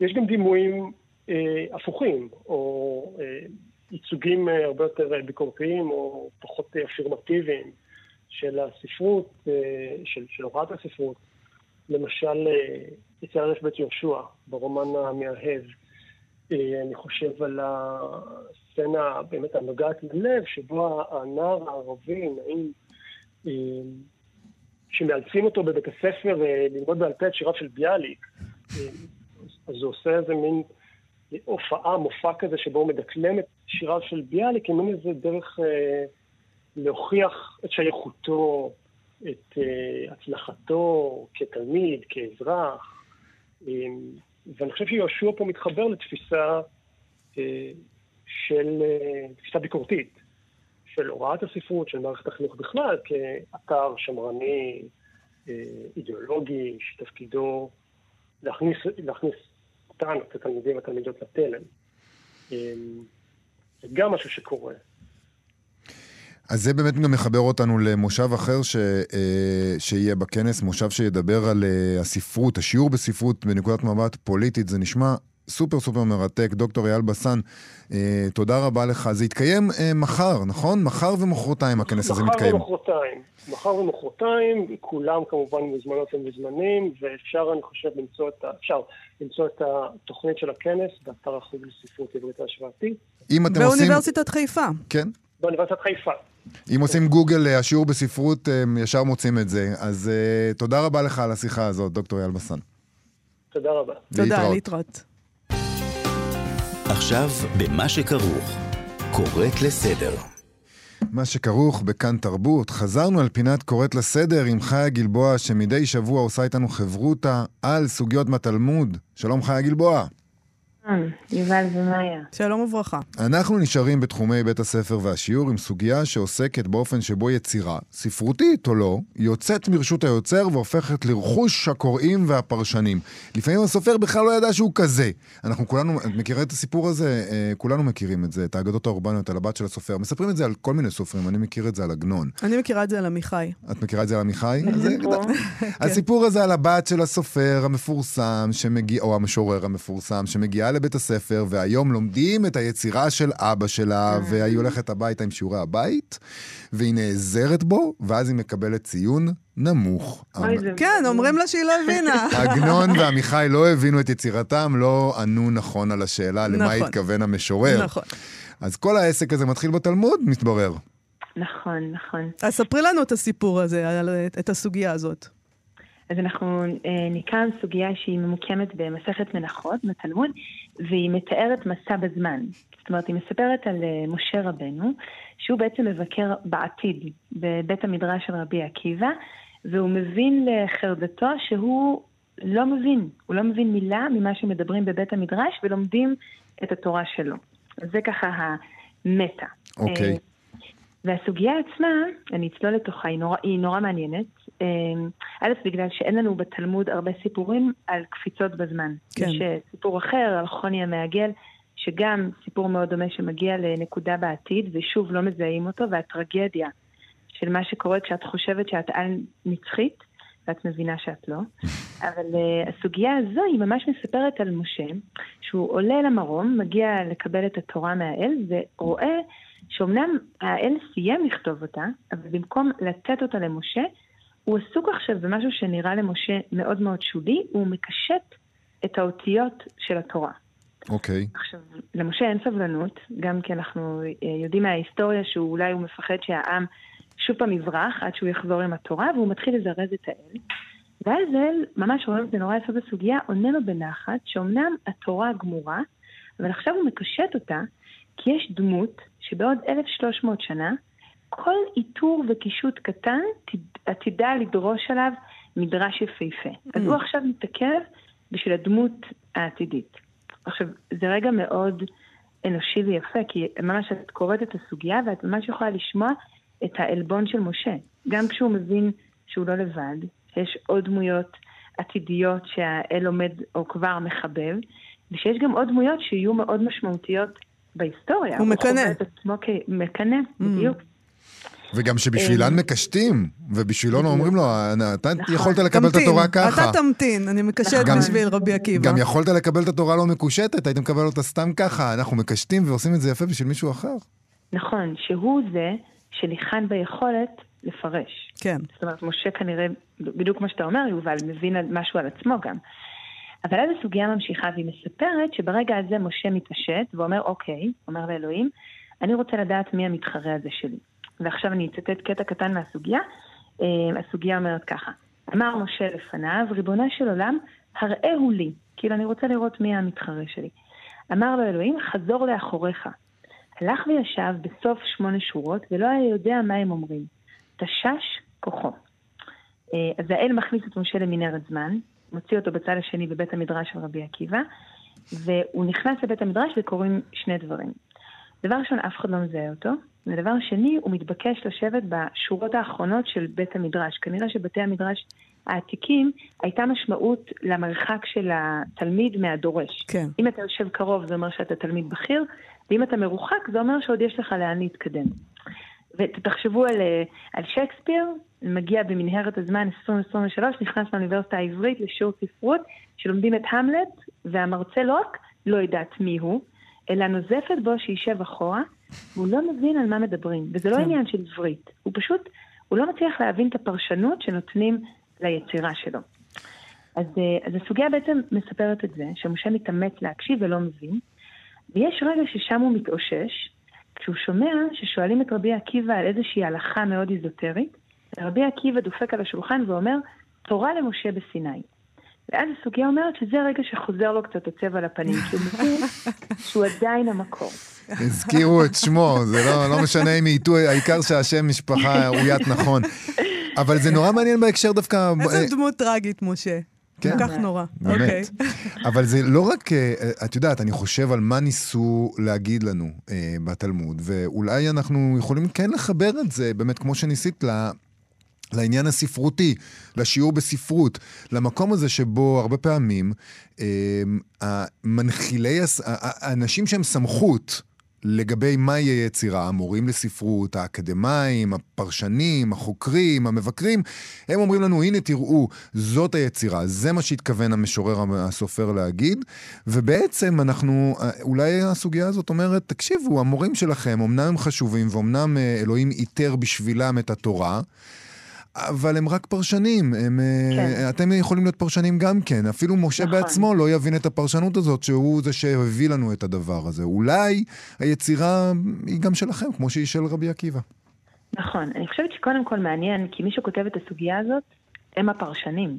יש גם דימויים אה, הפוכים, או אה, ייצוגים אה, הרבה יותר ביקורתיים או פחות אפירמטיביים של הספרות, אה, של, של הוראת הספרות. למשל, אה, אצל הרש בית יהושע, ברומן המאהב, אה, אני חושב על הסצנה באמת הנוגעת ללב, שבו הנער הערבי, נעים, אה, שמאלצים אותו בבית הספר ללמוד בעל פה את שיריו של ביאליק, אז הוא עושה איזה מין הופעה, מופע כזה, שבו הוא מדקלם את שיריו של ביאליק, כמין איזה דרך אה, להוכיח את שייכותו, את אה, הצלחתו כתלמיד, כאזרח. אה, ואני חושב שיהושע פה מתחבר לתפיסה אה, של, אה, תפיסה ביקורתית, של הוראת הספרות, של מערכת החינוך בכלל, כאתר שמרני, אה, אידיאולוגי, שתפקידו להכניס, להכניס אותנו, את התלמידים והתלמידות לתלם. אמ, זה גם משהו שקורה. אז זה באמת גם מחבר אותנו למושב אחר ש, אה, שיהיה בכנס, מושב שידבר על אה, הספרות, השיעור בספרות בנקודת מבט פוליטית. זה נשמע סופר סופר מרתק. דוקטור אייל בסן, אה, תודה רבה לך. זה יתקיים אה, מחר, נכון? מחר ומחרתיים הכנס הזה מתקיים. מחר ומחרתיים. מחר ומחרתיים, כולם כמובן מוזמנות ומוזמנים, ואפשר, אני חושב, למצוא את, ה... אפשר למצוא את התוכנית של הכנס באתר החוג לספרות עברית ההשוואתית. אם אתם עושים... באוניברסיטת חיפה. כן. באוניברסיטת חיפה. אם עושים גוגל אה, השיעור בספרות, הם ישר מוצאים את זה. אז uh, תודה רבה לך על השיחה הזאת, דוקטור אייל בסן. תודה רבה. תודה, להתראות. עכשיו, במה שכרוך, קוראת לסדר. מה שכרוך בכאן תרבות, חזרנו על פינת קוראת לסדר עם חיה גלבוע, שמדי שבוע עושה איתנו חברותה על סוגיות מהתלמוד. שלום חיה גלבוע. נכון, יובל ומאיה. שלום וברכה. אנחנו נשארים בתחומי בית הספר והשיעור עם סוגיה שעוסקת באופן שבו יצירה, ספרותית או לא, יוצאת מרשות היוצר והופכת לרכוש הקוראים והפרשנים. לפעמים הסופר בכלל לא ידע שהוא כזה. אנחנו כולנו, את מכירה את הסיפור הזה? אה, כולנו מכירים את זה, את האגדות האורבניות על הבת של הסופר. מספרים את זה על כל מיני סופרים, אני מכיר את זה על עגנון. אני מכירה את זה על עמיחי. את מכירה את זה על עמיחי? הסיפור הזה על הבת של הסופר המפורסם, שמגיע, או המשורר המפורסם, שמגיעה לבית הספר, והיום לומדים את היצירה של אבא שלה, mm. והיא הולכת הביתה עם שיעורי הבית, והיא נעזרת בו, ואז היא מקבלת ציון נמוך. כן, אומרים לה שהיא לא הבינה. עגנון ועמיחי לא הבינו את יצירתם, לא ענו נכון על השאלה למה נכון. התכוון המשורר. נכון. אז כל העסק הזה מתחיל בתלמוד, מתברר. נכון, נכון. אז ספרי לנו את הסיפור הזה, את הסוגיה הזאת. אז אנחנו אה, נקרא סוגיה שהיא ממוקמת במסכת מנחות, בתלמוד, והיא מתארת מסע בזמן. זאת אומרת, היא מספרת על אה, משה רבנו, שהוא בעצם מבקר בעתיד בבית המדרש של רבי עקיבא, והוא מבין לחרדתו שהוא לא מבין, הוא לא מבין מילה ממה שמדברים בבית המדרש ולומדים את התורה שלו. אז זה ככה המטה. אוקיי. Okay. אה, והסוגיה עצמה, אני אצלול לתוכה, היא נורא, היא נורא מעניינת. אמ, א', בגלל שאין לנו בתלמוד הרבה סיפורים על קפיצות בזמן. כן. יש אה, סיפור אחר על חוני המעגל, שגם סיפור מאוד דומה שמגיע לנקודה בעתיד, ושוב לא מזהים אותו, והטרגדיה של מה שקורה כשאת חושבת שאת על נצחית, ואת מבינה שאת לא. אבל uh, הסוגיה הזו היא ממש מספרת על משה, שהוא עולה למרום, מגיע לקבל את התורה מהאל, ורואה שאומנם האל סיים לכתוב אותה, אבל במקום לתת אותה למשה, הוא עסוק עכשיו במשהו שנראה למשה מאוד מאוד שולי, הוא מקשט את האותיות של התורה. אוקיי. Okay. עכשיו, למשה אין סבלנות, גם כי אנחנו אה, יודעים מההיסטוריה שאולי הוא מפחד שהעם שוב פעם יברח עד שהוא יחזור עם התורה, והוא מתחיל לזרז את האל. ואז האל, ממש רואים את זה נורא יפה בסוגיה, עונה לו בנחת, שאומנם התורה גמורה, אבל עכשיו הוא מקשט אותה, כי יש דמות שבעוד 1,300 שנה, כל איתור וקישוט קטן עתידה לדרוש עליו מדרש יפהפה. Mm. אז הוא עכשיו מתעכב בשביל הדמות העתידית. עכשיו, זה רגע מאוד אנושי ויפה, כי ממש את קוראת את הסוגיה ואת ממש יכולה לשמוע את העלבון של משה. גם כשהוא מבין שהוא לא לבד, שיש עוד דמויות עתידיות שהאל עומד או כבר מחבב, ושיש גם עוד דמויות שיהיו מאוד משמעותיות בהיסטוריה. הוא מקנא. הוא חווה את עצמו כמקנא, mm. בדיוק. וגם שבשבילן אה, מקשטים, ובשבילו לא אומרים לו, אתה נכון. יכולת לקבל את התורה ככה. אתה תמתין, אני מקשט נכון. בשביל רבי עקיבא. גם יכולת לקבל את התורה לא מקושטת, היית מקבל אותה סתם ככה. אנחנו מקשטים ועושים את זה יפה בשביל מישהו אחר. נכון, שהוא זה שניחן ביכולת לפרש. כן. זאת אומרת, משה כנראה, בדיוק כמו שאתה אומר, יובל, מבין משהו על עצמו גם. אבל אז הסוגיה ממשיכה והיא מספרת שברגע הזה משה מתעשת ואומר, אוקיי, אומר לאלוהים, אני רוצה לדעת מי המתחרה הזה שלי. ועכשיו אני אצטט קטע קטן מהסוגיה. אה, הסוגיה אומרת ככה, אמר משה לפניו, ריבונו של עולם, הראהו לי, כאילו אני רוצה לראות מי המתחרה שלי. אמר לו אלוהים, חזור לאחוריך. הלך וישב בסוף שמונה שורות ולא היה יודע מה הם אומרים. תשש כוחו. אה, אז האל מכניס את משה למנהרת זמן, מוציא אותו בצד השני בבית המדרש של רבי עקיבא, והוא נכנס לבית המדרש וקורים שני דברים. דבר ראשון, אף אחד לא מזהה אותו, ודבר שני, הוא מתבקש לשבת בשורות האחרונות של בית המדרש. כנראה שבתי המדרש העתיקים הייתה משמעות למרחק של התלמיד מהדורש. כן. אם אתה יושב קרוב זה אומר שאתה תלמיד בכיר, ואם אתה מרוחק זה אומר שעוד יש לך לאן להתקדם. ותחשבו על, אה, על שייקספיר, מגיע במנהרת הזמן 2023, נכנס לאוניברסיטה העברית לשיעור ספרות, שלומדים את המלט, והמרצה לא רק לא יודעת מי הוא, אלא נוזפת בו שישב אחורה, והוא לא מבין על מה מדברים. וזה לא כן. עניין של עברית, הוא פשוט, הוא לא מצליח להבין את הפרשנות שנותנים ליצירה שלו. אז, אה, אז הסוגיה בעצם מספרת את זה, שמשה מתאמץ להקשיב ולא מבין, ויש רגע ששם הוא מתאושש, כשהוא שומע ששואלים את רבי עקיבא על איזושהי הלכה מאוד איזוטרית, ורבי עקיבא דופק על השולחן ואומר, תורה למשה בסיני. ואז הסוגיה אומרת שזה הרגע שחוזר לו קצת הצבע לפנים, שהוא מבין שהוא עדיין המקור. הזכירו את שמו, זה לא, לא משנה אם ייטו, העיקר שהשם משפחה אוית נכון. אבל זה נורא מעניין בהקשר דווקא... איזה דמות טראגית, משה. כן. כל כך נורא. באמת. אוקיי. אבל זה לא רק, אה, את יודעת, אני חושב על מה ניסו להגיד לנו אה, בתלמוד, ואולי אנחנו יכולים כן לחבר את זה, באמת, כמו שניסית, לעניין הספרותי, לשיעור בספרות, למקום הזה שבו הרבה פעמים אה, המנחילי, האנשים שהם סמכות, לגבי מהי יצירה, המורים לספרות, האקדמאים, הפרשנים, החוקרים, המבקרים, הם אומרים לנו, הנה תראו, זאת היצירה, זה מה שהתכוון המשורר, הסופר להגיד, ובעצם אנחנו, אולי הסוגיה הזאת אומרת, תקשיבו, המורים שלכם, אמנם הם חשובים, ואומנם אה, אלוהים איתר בשבילם את התורה, אבל הם רק פרשנים, הם, אה, כן. אתם יכולים להיות פרשנים גם כן. אפילו משה נכון. בעצמו לא יבין את הפרשנות הזאת, שהוא זה שהביא לנו את הדבר הזה. אולי היצירה היא גם שלכם, כמו שהיא של רבי עקיבא. נכון. אני חושבת שקודם כל מעניין, כי מי שכותב את הסוגיה הזאת, הם הפרשנים.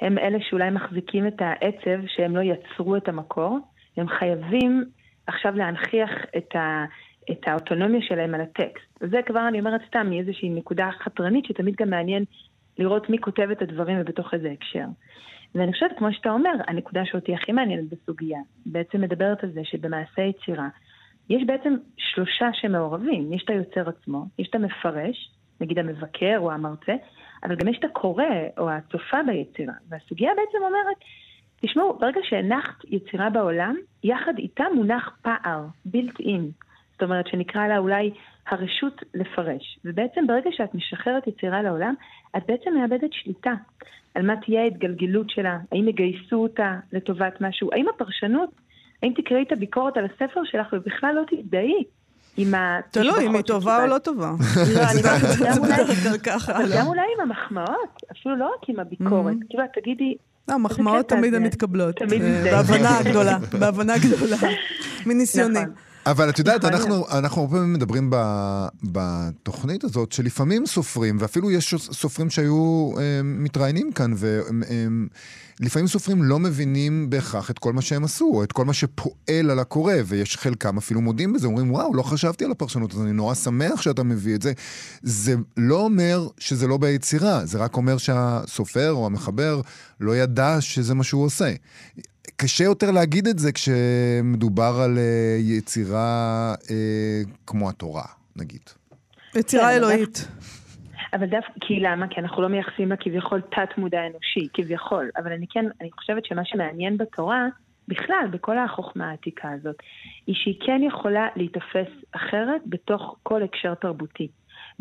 הם אלה שאולי מחזיקים את העצב שהם לא יצרו את המקור. הם חייבים עכשיו להנכיח את ה... את האוטונומיה שלהם על הטקסט. וזה כבר אני אומרת סתם מאיזושהי נקודה חתרנית שתמיד גם מעניין לראות מי כותב את הדברים ובתוך איזה הקשר. ואני חושבת, כמו שאתה אומר, הנקודה שאותי הכי מעניינת בסוגיה, בעצם מדברת על זה שבמעשה יצירה, יש בעצם שלושה שמעורבים. יש את היוצר עצמו, יש את המפרש, נגיד המבקר או המרצה, אבל גם יש את הקורא או הצופה ביצירה. והסוגיה בעצם אומרת, תשמעו, ברגע שהנחת יצירה בעולם, יחד איתה מונח פער, built in. זאת אומרת, שנקרא לה אולי הרשות לפרש. ובעצם ברגע שאת משחררת יצירה לעולם, את בעצם מאבדת שליטה על מה תהיה ההתגלגלות שלה, האם יגייסו אותה לטובת משהו, האם הפרשנות, האם תקראי את הביקורת על הספר שלך ובכלל לא תזדהי עם התשבחות תלוי אם היא טובה או לא טובה. לא, אני. אבל לא? גם אולי עם המחמאות, אפילו לא רק עם הביקורת. כאילו, את תגידי, לא, מחמאות קטע תמיד? הן מתקבלות. תמיד אה. בהבנה גדולה, בהבנה גדולה. מניסיוני. אבל את יודעת. אנחנו, אנחנו הרבה פעמים מדברים ב, בתוכנית הזאת, שלפעמים סופרים, ואפילו יש סופרים שהיו אה, מתראיינים כאן, ולפעמים סופרים לא מבינים בהכרח את כל מה שהם עשו, או את כל מה שפועל על הקורא, ויש חלקם אפילו מודים בזה, אומרים, וואו, לא חשבתי על הפרשנות הזאת, אני נורא שמח שאתה מביא את זה. זה לא אומר שזה לא ביצירה, זה רק אומר שהסופר או המחבר לא ידע שזה מה שהוא עושה. קשה יותר להגיד את זה כשמדובר על אה, יצירה אה, כמו התורה, נגיד. יצירה כן, אלוהית. אבל דווקא, כי למה? כי אנחנו לא מייחסים לה כביכול תת-מודע אנושי, כביכול. אבל אני כן, אני חושבת שמה שמעניין בתורה, בכלל, בכל החוכמה העתיקה הזאת, היא שהיא כן יכולה להיתפס אחרת בתוך כל הקשר תרבותי.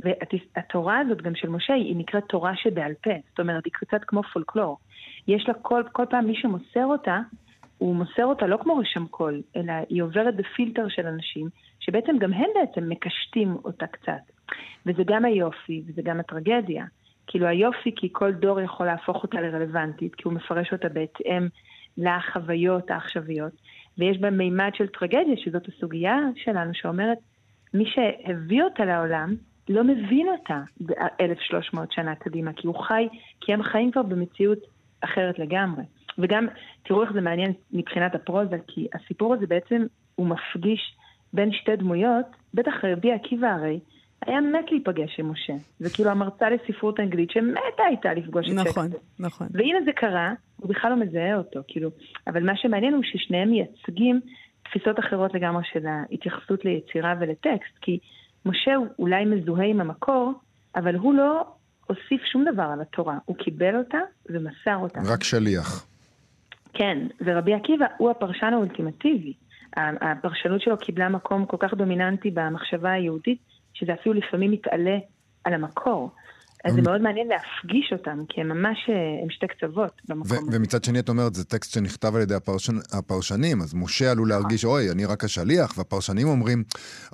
והתורה הזאת, גם של משה, היא נקראת תורה שבעל פה. זאת אומרת, היא קצת כמו פולקלור. יש לה כל, כל פעם מי שמוסר אותה, הוא מוסר אותה לא כמו רשם קול, אלא היא עוברת בפילטר של אנשים, שבעצם גם הם בעצם מקשטים אותה קצת. וזה גם היופי, וזה גם הטרגדיה. כאילו היופי, כי כל דור יכול להפוך אותה לרלוונטית, כי הוא מפרש אותה בהתאם לחוויות העכשוויות. ויש בה מימד של טרגדיה, שזאת הסוגיה שלנו, שאומרת, מי שהביא אותה לעולם, לא מבין אותה ב-1300 שנה קדימה, כי הוא חי, כי הם חיים כבר במציאות אחרת לגמרי. וגם, תראו איך זה מעניין מבחינת הפרוזה, כי הסיפור הזה בעצם, הוא מפגיש בין שתי דמויות, בטח רבי עקיבא הרי, היה מת להיפגש עם משה. זה כאילו המרצה לספרות אנגלית שמתה הייתה לפגוש את נכון, שייקספיר. נכון. והנה זה קרה, הוא בכלל לא מזהה אותו, כאילו. אבל מה שמעניין הוא ששניהם מייצגים תפיסות אחרות לגמרי של ההתייחסות ליצירה ולטקסט, כי משה הוא אולי מזוהה עם המקור, אבל הוא לא הוסיף שום דבר על התורה. הוא קיבל אותה ומסר אותה. רק שליח. כן, ורבי עקיבא הוא הפרשן האולטימטיבי. הפרשנות שלו קיבלה מקום כל כך דומיננטי במחשבה היהודית, שזה אפילו לפעמים מתעלה על המקור. אז זה מאוד מעניין להפגיש אותם, כי הם ממש, אה, הם שתי קצוות במקום. ומצד שני, את אומרת, זה טקסט שנכתב על ידי הפרשנים, אז משה עלול להרגיש, אוי, אני רק השליח, והפרשנים אומרים,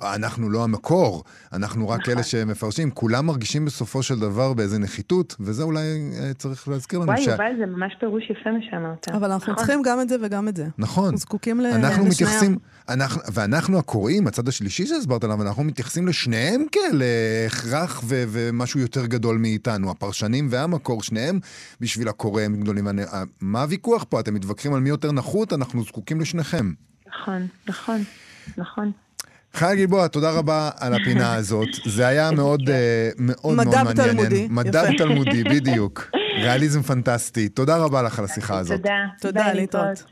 אנחנו לא המקור, אנחנו רק נכון. אלה שמפרשים. כולם מרגישים בסופו של דבר באיזה נחיתות, וזה אולי אה, צריך להזכיר לנו. וואי, יובל, זה ממש פירוש יפה מה שאמרת. אבל אנחנו נכון. צריכים גם את זה וגם את זה. נכון. אנחנו זקוקים ל- אנחנו לשניהם. מתייחסים, אנחנו, ואנחנו הקוראים, הצד השלישי שהסברת עליו, אנחנו מתייחסים לשניהם כאל אה, הכרח ומשהו יותר גדול מאיתנו. הפרשנים והמקור, שניהם בשביל הקורא הם גדולים. אני- אה, מה הוויכוח פה? אתם מתווכחים על מי יותר נחות? אנחנו זקוקים לשניכם. נכון, נכון, נכון. חיה גלבוע, תודה רבה על הפינה הזאת. זה היה מאוד אה, מאוד מאוד מדע מעניין. תלמודי, מדע יפה. תלמודי, בדיוק. ריאליזם פנטסטי. תודה רבה לך על השיחה הזאת. תודה. תודה, להתראות.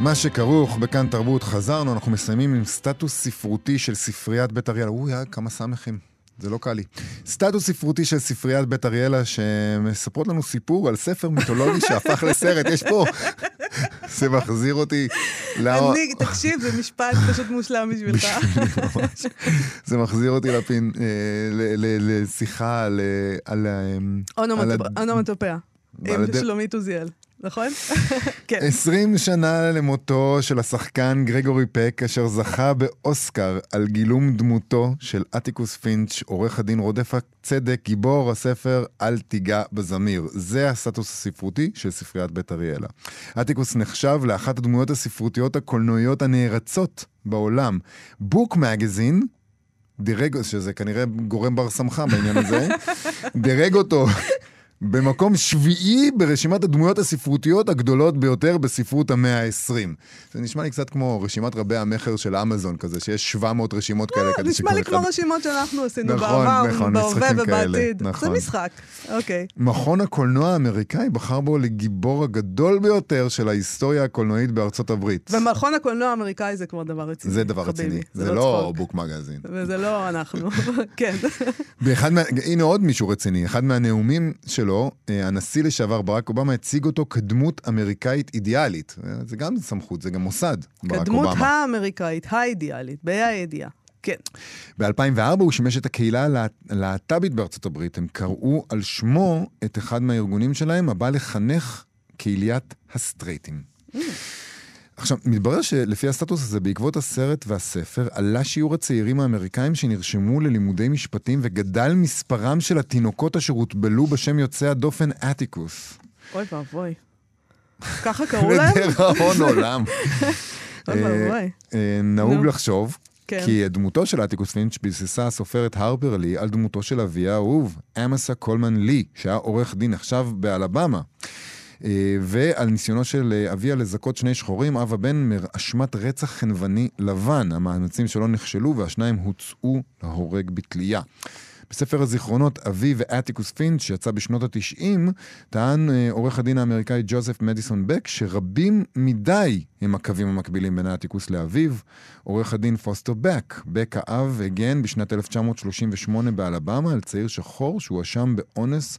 מה שכרוך בכאן תרבות, חזרנו, אנחנו מסיימים עם סטטוס ספרותי של ספריית בית אריאלה. אוי, כמה סמכים. זה לא קל לי. סטטוס ספרותי של ספריית בית אריאלה, שמספרות לנו סיפור על ספר מיתולוגי שהפך לסרט. יש פה... זה מחזיר אותי... לא... אני, תקשיב, זה משפט פשוט מושלם בשבילך. זה מחזיר אותי לפין, אה, לשיחה על... אה, אה, אונומטופיה. עם שלומית עוזיאל, נכון? כן. 20 שנה למותו של השחקן גרגורי פק, אשר זכה באוסקר על גילום דמותו של אטיקוס פינץ', עורך הדין רודף הצדק, גיבור הספר "אל תיגע בזמיר". זה הסטטוס הספרותי של ספריית בית אריאלה. אטיקוס נחשב לאחת הדמויות הספרותיות הקולנועיות הנערצות בעולם. בוק מגזין, דירג, שזה כנראה גורם בר סמכה בעניין הזה, דירג אותו במקום שביעי ברשימת הדמויות הספרותיות הגדולות ביותר בספרות המאה ה-20. זה נשמע לי קצת כמו רשימת רבי המכר של אמזון כזה, שיש 700 רשימות כאלה. אה, נשמע לי כמו רשימות שאנחנו עשינו נכון, בעבר, נכון, בהווה ובעתיד. זה נכון. משחק, אוקיי. מכון הקולנוע האמריקאי בחר בו לגיבור הגדול ביותר של ההיסטוריה הקולנועית בארצות הברית. ומכון הקולנוע האמריקאי זה כבר דבר רציני. זה דבר רציני, זה לא צחוק. בוק מגזין. וזה לא אנחנו, כן. הנה עוד מישהו רציני, אחד מהנאומים שלו שלו, אה, הנשיא לשעבר ברק אובמה הציג אותו כדמות אמריקאית אידיאלית. אה, זה גם סמכות, זה גם מוסד, ברק כדמות אובמה. האמריקאית, האידיאלית, בה"א הידיעה. כן. ב-2004 הוא שימש את הקהילה הלהט- הלהט"בית בארצות הברית. הם קראו על שמו את אחד מהארגונים שלהם, הבא לחנך קהיליית הסטרייטים. עכשיו, מתברר שלפי הסטטוס הזה, בעקבות הסרט והספר, עלה שיעור הצעירים האמריקאים שנרשמו ללימודי משפטים וגדל מספרם של התינוקות אשר הוטבלו בשם יוצאי הדופן אטיקוס. אוי ואבוי. ככה קראו להם? לדיראון עולם. אוי ואבוי. אה, נהוג. לחשוב כן. כי דמותו של אטיקוס פינץ' ביססה הסופרת הרפר לי על דמותו של אביה האהוב, אמסה קולמן לי, שהיה עורך דין עכשיו באלבמה. אה, ועל ניסיונו של אה, אביה לזכות שני שחורים, אב הבן מאשמת רצח חנווני לבן. המאמצים שלו נכשלו והשניים הוצאו להורג בתלייה. בספר הזיכרונות, אבי ואטיקוס פינץ', שיצא בשנות ה-90, טען אה, עורך הדין האמריקאי ג'וזף מדיסון בק שרבים מדי הם הקווים המקבילים בין אטיקוס לאביו. עורך הדין פוסטר בק, בק האב הגן בשנת 1938 באלבמה על צעיר שחור שהואשם באונס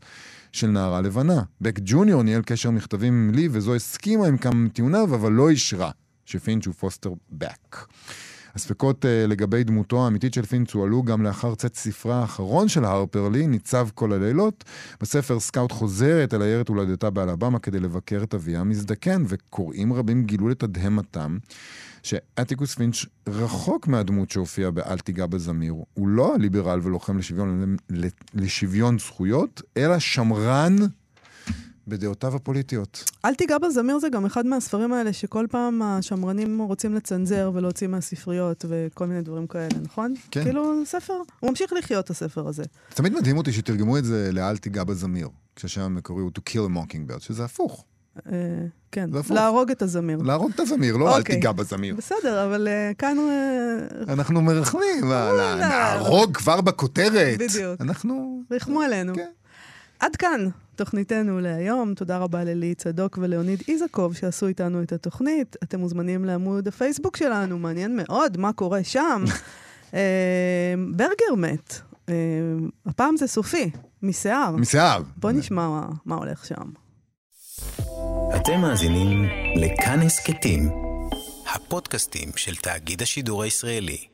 של נערה לבנה. בק ג'וניור ניהל קשר מכתבים עם לי וזו הסכימה עם כמה מטיעוניו, אבל לא אישרה שפינץ' הוא פוסטר בק. הספקות אה, לגבי דמותו האמיתית של פינץ' הועלו גם לאחר צאת ספרה האחרון של הרפר לי, ניצב כל הלילות. בספר סקאוט חוזרת אל עיירת הולדתה באלבמה כדי לבקר את אביה המזדקן, וקוראים רבים גילו לתדהמתם שאתיקוס פינץ' רחוק מהדמות שהופיע ב"אל תיגע בזמיר". הוא לא הליברל ולוחם לשוויון, לשוויון זכויות, אלא שמרן בדעותיו הפוליטיות. אל תיגע בזמיר זה גם אחד מהספרים האלה שכל פעם השמרנים רוצים לצנזר ולהוציא מהספריות וכל מיני דברים כאלה, נכון? כן. כאילו, ספר, הוא ממשיך לחיות, הספר הזה. זה תמיד מדהים אותי שתרגמו את זה ל"אל תיגע בזמיר", כשהשם המקורי הוא To Kill a Mockingbird, שזה הפוך. אה, כן. להרוג את הזמיר. להרוג את הזמיר, לא אל אוקיי. תיגע בזמיר. בסדר, אבל אה, כאן. אה, אנחנו מרחמים. נהרוג כבר בכותרת. בדיוק. אנחנו... ריחמו עלינו. כן. עד כאן תוכניתנו להיום. תודה רבה ללי צדוק ולאוניד איזקוב שעשו איתנו את התוכנית. אתם מוזמנים לעמוד הפייסבוק שלנו, מעניין מאוד מה קורה שם. אה, ברגר מת. אה, הפעם זה סופי, משיער. משיער. בוא נשמע מה, מה הולך שם. אתם מאזינים לכאן הסכתים, הפודקאסטים של תאגיד השידור הישראלי.